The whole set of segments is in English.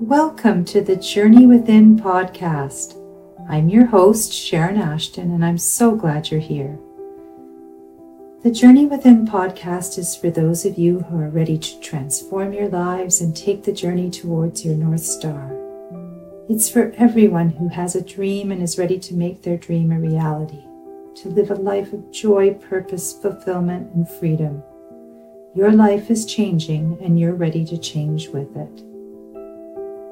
Welcome to the Journey Within podcast. I'm your host, Sharon Ashton, and I'm so glad you're here. The Journey Within podcast is for those of you who are ready to transform your lives and take the journey towards your North Star. It's for everyone who has a dream and is ready to make their dream a reality, to live a life of joy, purpose, fulfillment, and freedom. Your life is changing and you're ready to change with it.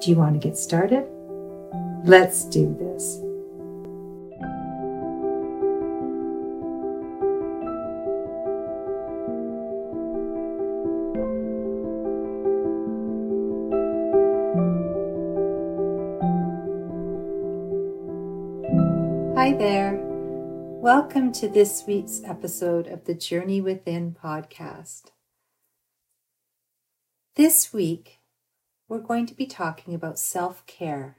Do you want to get started? Let's do this. Hi there. Welcome to this week's episode of the Journey Within podcast. This week, we're going to be talking about self care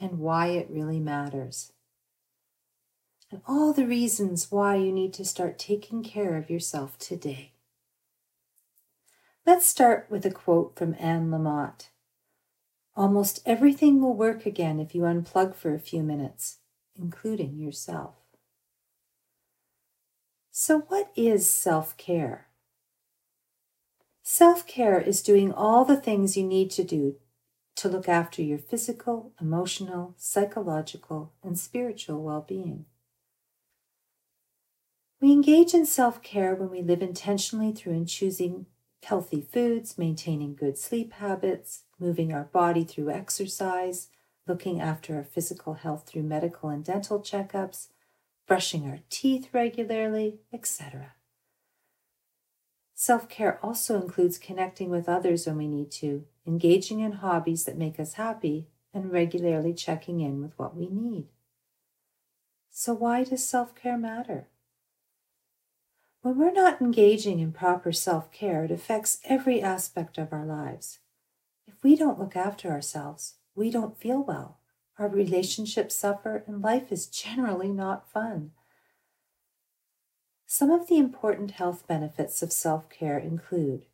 and why it really matters. And all the reasons why you need to start taking care of yourself today. Let's start with a quote from Anne Lamott Almost everything will work again if you unplug for a few minutes, including yourself. So, what is self care? Self care is doing all the things you need to do to look after your physical, emotional, psychological, and spiritual well being. We engage in self care when we live intentionally through in choosing healthy foods, maintaining good sleep habits, moving our body through exercise, looking after our physical health through medical and dental checkups, brushing our teeth regularly, etc. Self care also includes connecting with others when we need to, engaging in hobbies that make us happy, and regularly checking in with what we need. So, why does self care matter? When we're not engaging in proper self care, it affects every aspect of our lives. If we don't look after ourselves, we don't feel well, our relationships suffer, and life is generally not fun. Some of the important health benefits of self care include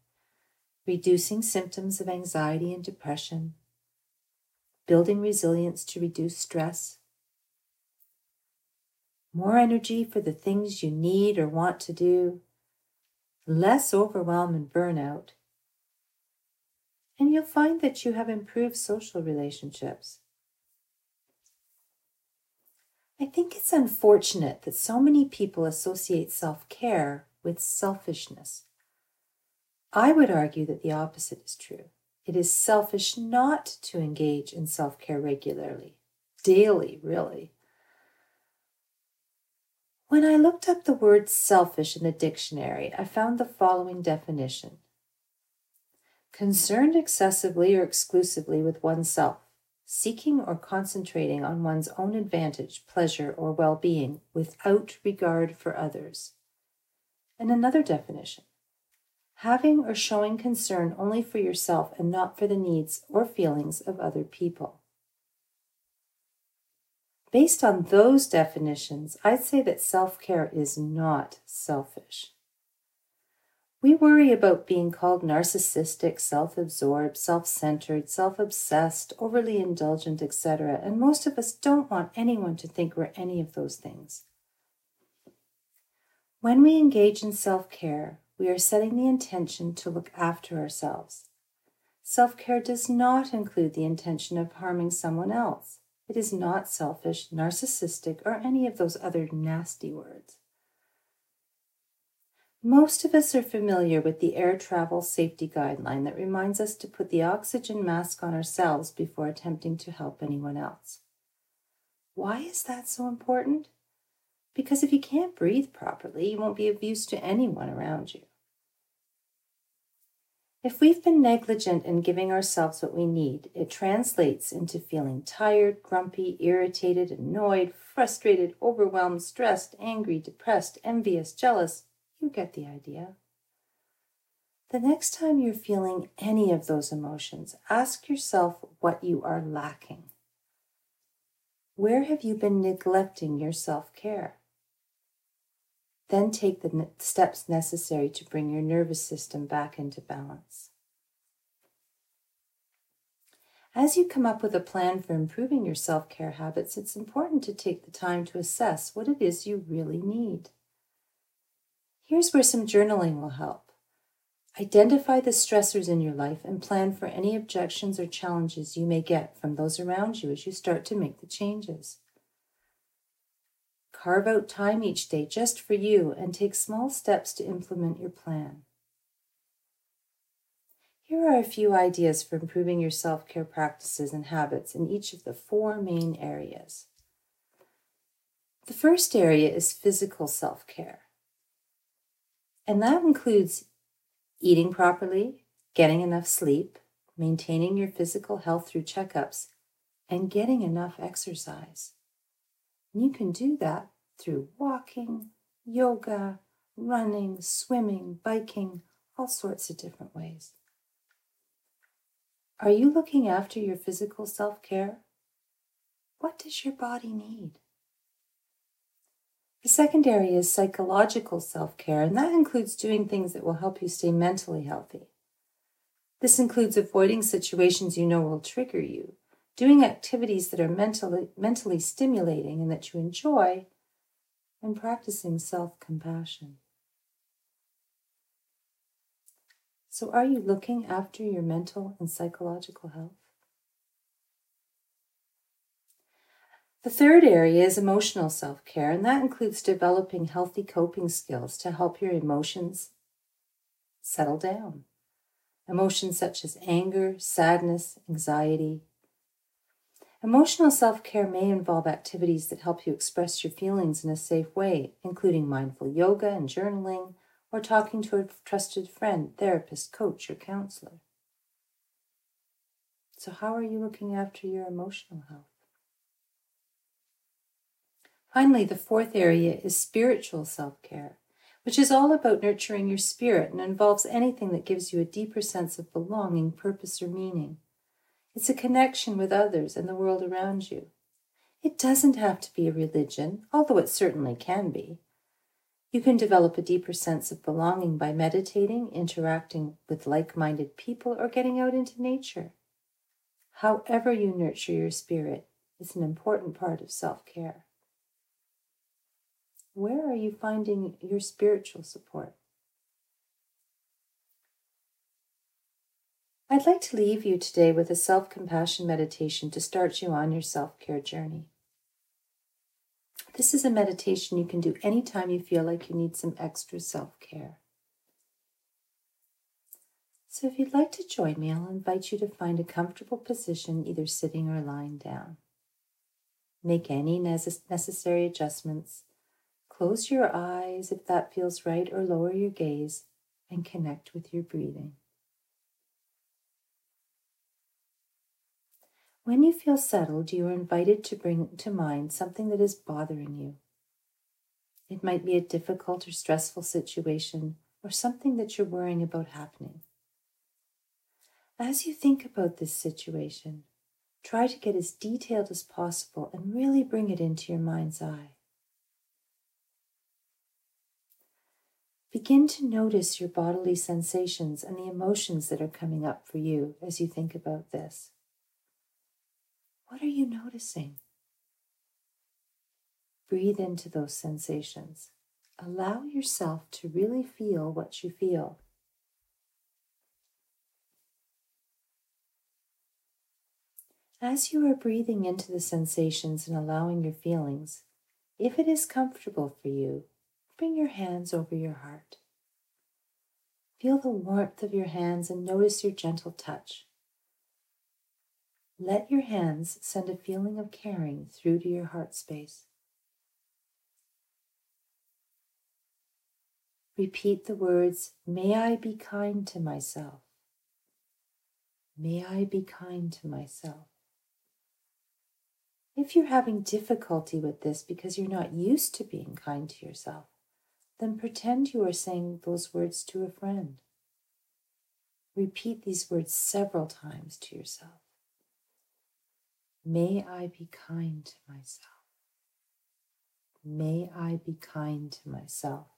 reducing symptoms of anxiety and depression, building resilience to reduce stress, more energy for the things you need or want to do, less overwhelm and burnout, and you'll find that you have improved social relationships. I think it's unfortunate that so many people associate self care with selfishness. I would argue that the opposite is true. It is selfish not to engage in self care regularly, daily, really. When I looked up the word selfish in the dictionary, I found the following definition concerned excessively or exclusively with oneself seeking or concentrating on one's own advantage, pleasure, or well being without regard for others. And another definition having or showing concern only for yourself and not for the needs or feelings of other people. Based on those definitions, I'd say that self care is not selfish. We worry about being called narcissistic, self absorbed, self centered, self obsessed, overly indulgent, etc., and most of us don't want anyone to think we're any of those things. When we engage in self care, we are setting the intention to look after ourselves. Self care does not include the intention of harming someone else. It is not selfish, narcissistic, or any of those other nasty words. Most of us are familiar with the air travel safety guideline that reminds us to put the oxygen mask on ourselves before attempting to help anyone else. Why is that so important? Because if you can't breathe properly, you won't be of use to anyone around you. If we've been negligent in giving ourselves what we need, it translates into feeling tired, grumpy, irritated, annoyed, frustrated, overwhelmed, stressed, angry, depressed, envious, jealous, you get the idea. The next time you're feeling any of those emotions, ask yourself what you are lacking. Where have you been neglecting your self care? Then take the steps necessary to bring your nervous system back into balance. As you come up with a plan for improving your self care habits, it's important to take the time to assess what it is you really need. Here's where some journaling will help. Identify the stressors in your life and plan for any objections or challenges you may get from those around you as you start to make the changes. Carve out time each day just for you and take small steps to implement your plan. Here are a few ideas for improving your self care practices and habits in each of the four main areas. The first area is physical self care, and that includes eating properly, getting enough sleep, maintaining your physical health through checkups, and getting enough exercise. And you can do that through walking, yoga, running, swimming, biking, all sorts of different ways. Are you looking after your physical self care? What does your body need? The second area is psychological self care, and that includes doing things that will help you stay mentally healthy. This includes avoiding situations you know will trigger you, doing activities that are mentally, mentally stimulating and that you enjoy, and practicing self compassion. So, are you looking after your mental and psychological health? The third area is emotional self care, and that includes developing healthy coping skills to help your emotions settle down. Emotions such as anger, sadness, anxiety. Emotional self care may involve activities that help you express your feelings in a safe way, including mindful yoga and journaling, or talking to a trusted friend, therapist, coach, or counselor. So, how are you looking after your emotional health? Finally, the fourth area is spiritual self care, which is all about nurturing your spirit and involves anything that gives you a deeper sense of belonging, purpose, or meaning. It's a connection with others and the world around you. It doesn't have to be a religion, although it certainly can be. You can develop a deeper sense of belonging by meditating, interacting with like minded people, or getting out into nature. However, you nurture your spirit is an important part of self care. Where are you finding your spiritual support? I'd like to leave you today with a self compassion meditation to start you on your self care journey. This is a meditation you can do anytime you feel like you need some extra self care. So, if you'd like to join me, I'll invite you to find a comfortable position, either sitting or lying down. Make any necessary adjustments. Close your eyes if that feels right, or lower your gaze and connect with your breathing. When you feel settled, you are invited to bring to mind something that is bothering you. It might be a difficult or stressful situation or something that you're worrying about happening. As you think about this situation, try to get as detailed as possible and really bring it into your mind's eye. Begin to notice your bodily sensations and the emotions that are coming up for you as you think about this. What are you noticing? Breathe into those sensations. Allow yourself to really feel what you feel. As you are breathing into the sensations and allowing your feelings, if it is comfortable for you, bring your hands over your heart. Feel the warmth of your hands and notice your gentle touch. Let your hands send a feeling of caring through to your heart space. Repeat the words, May I be kind to myself. May I be kind to myself. If you're having difficulty with this because you're not used to being kind to yourself, then pretend you are saying those words to a friend. Repeat these words several times to yourself. May I be kind to myself. May I be kind to myself.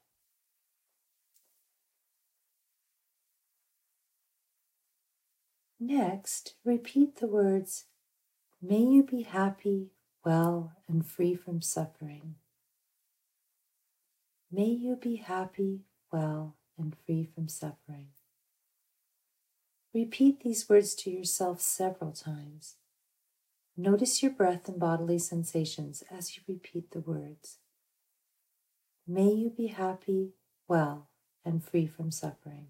Next, repeat the words, May you be happy, well, and free from suffering. May you be happy, well, and free from suffering. Repeat these words to yourself several times. Notice your breath and bodily sensations as you repeat the words. May you be happy, well, and free from suffering.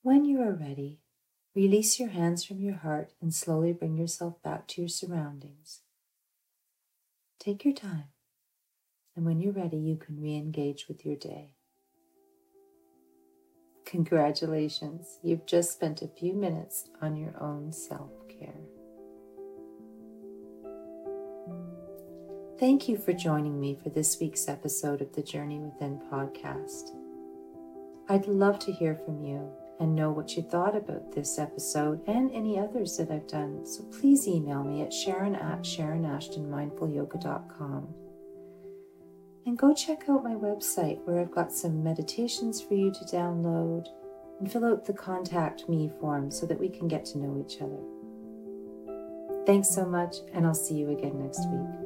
When you are ready, release your hands from your heart and slowly bring yourself back to your surroundings. Take your time, and when you're ready, you can re engage with your day. Congratulations, you've just spent a few minutes on your own self care. Thank you for joining me for this week's episode of the Journey Within podcast. I'd love to hear from you and know what you thought about this episode and any others that I've done. So please email me at sharon at sharonashtonmindfulyoga.com. And go check out my website where I've got some meditations for you to download and fill out the contact me form so that we can get to know each other. Thanks so much, and I'll see you again next week.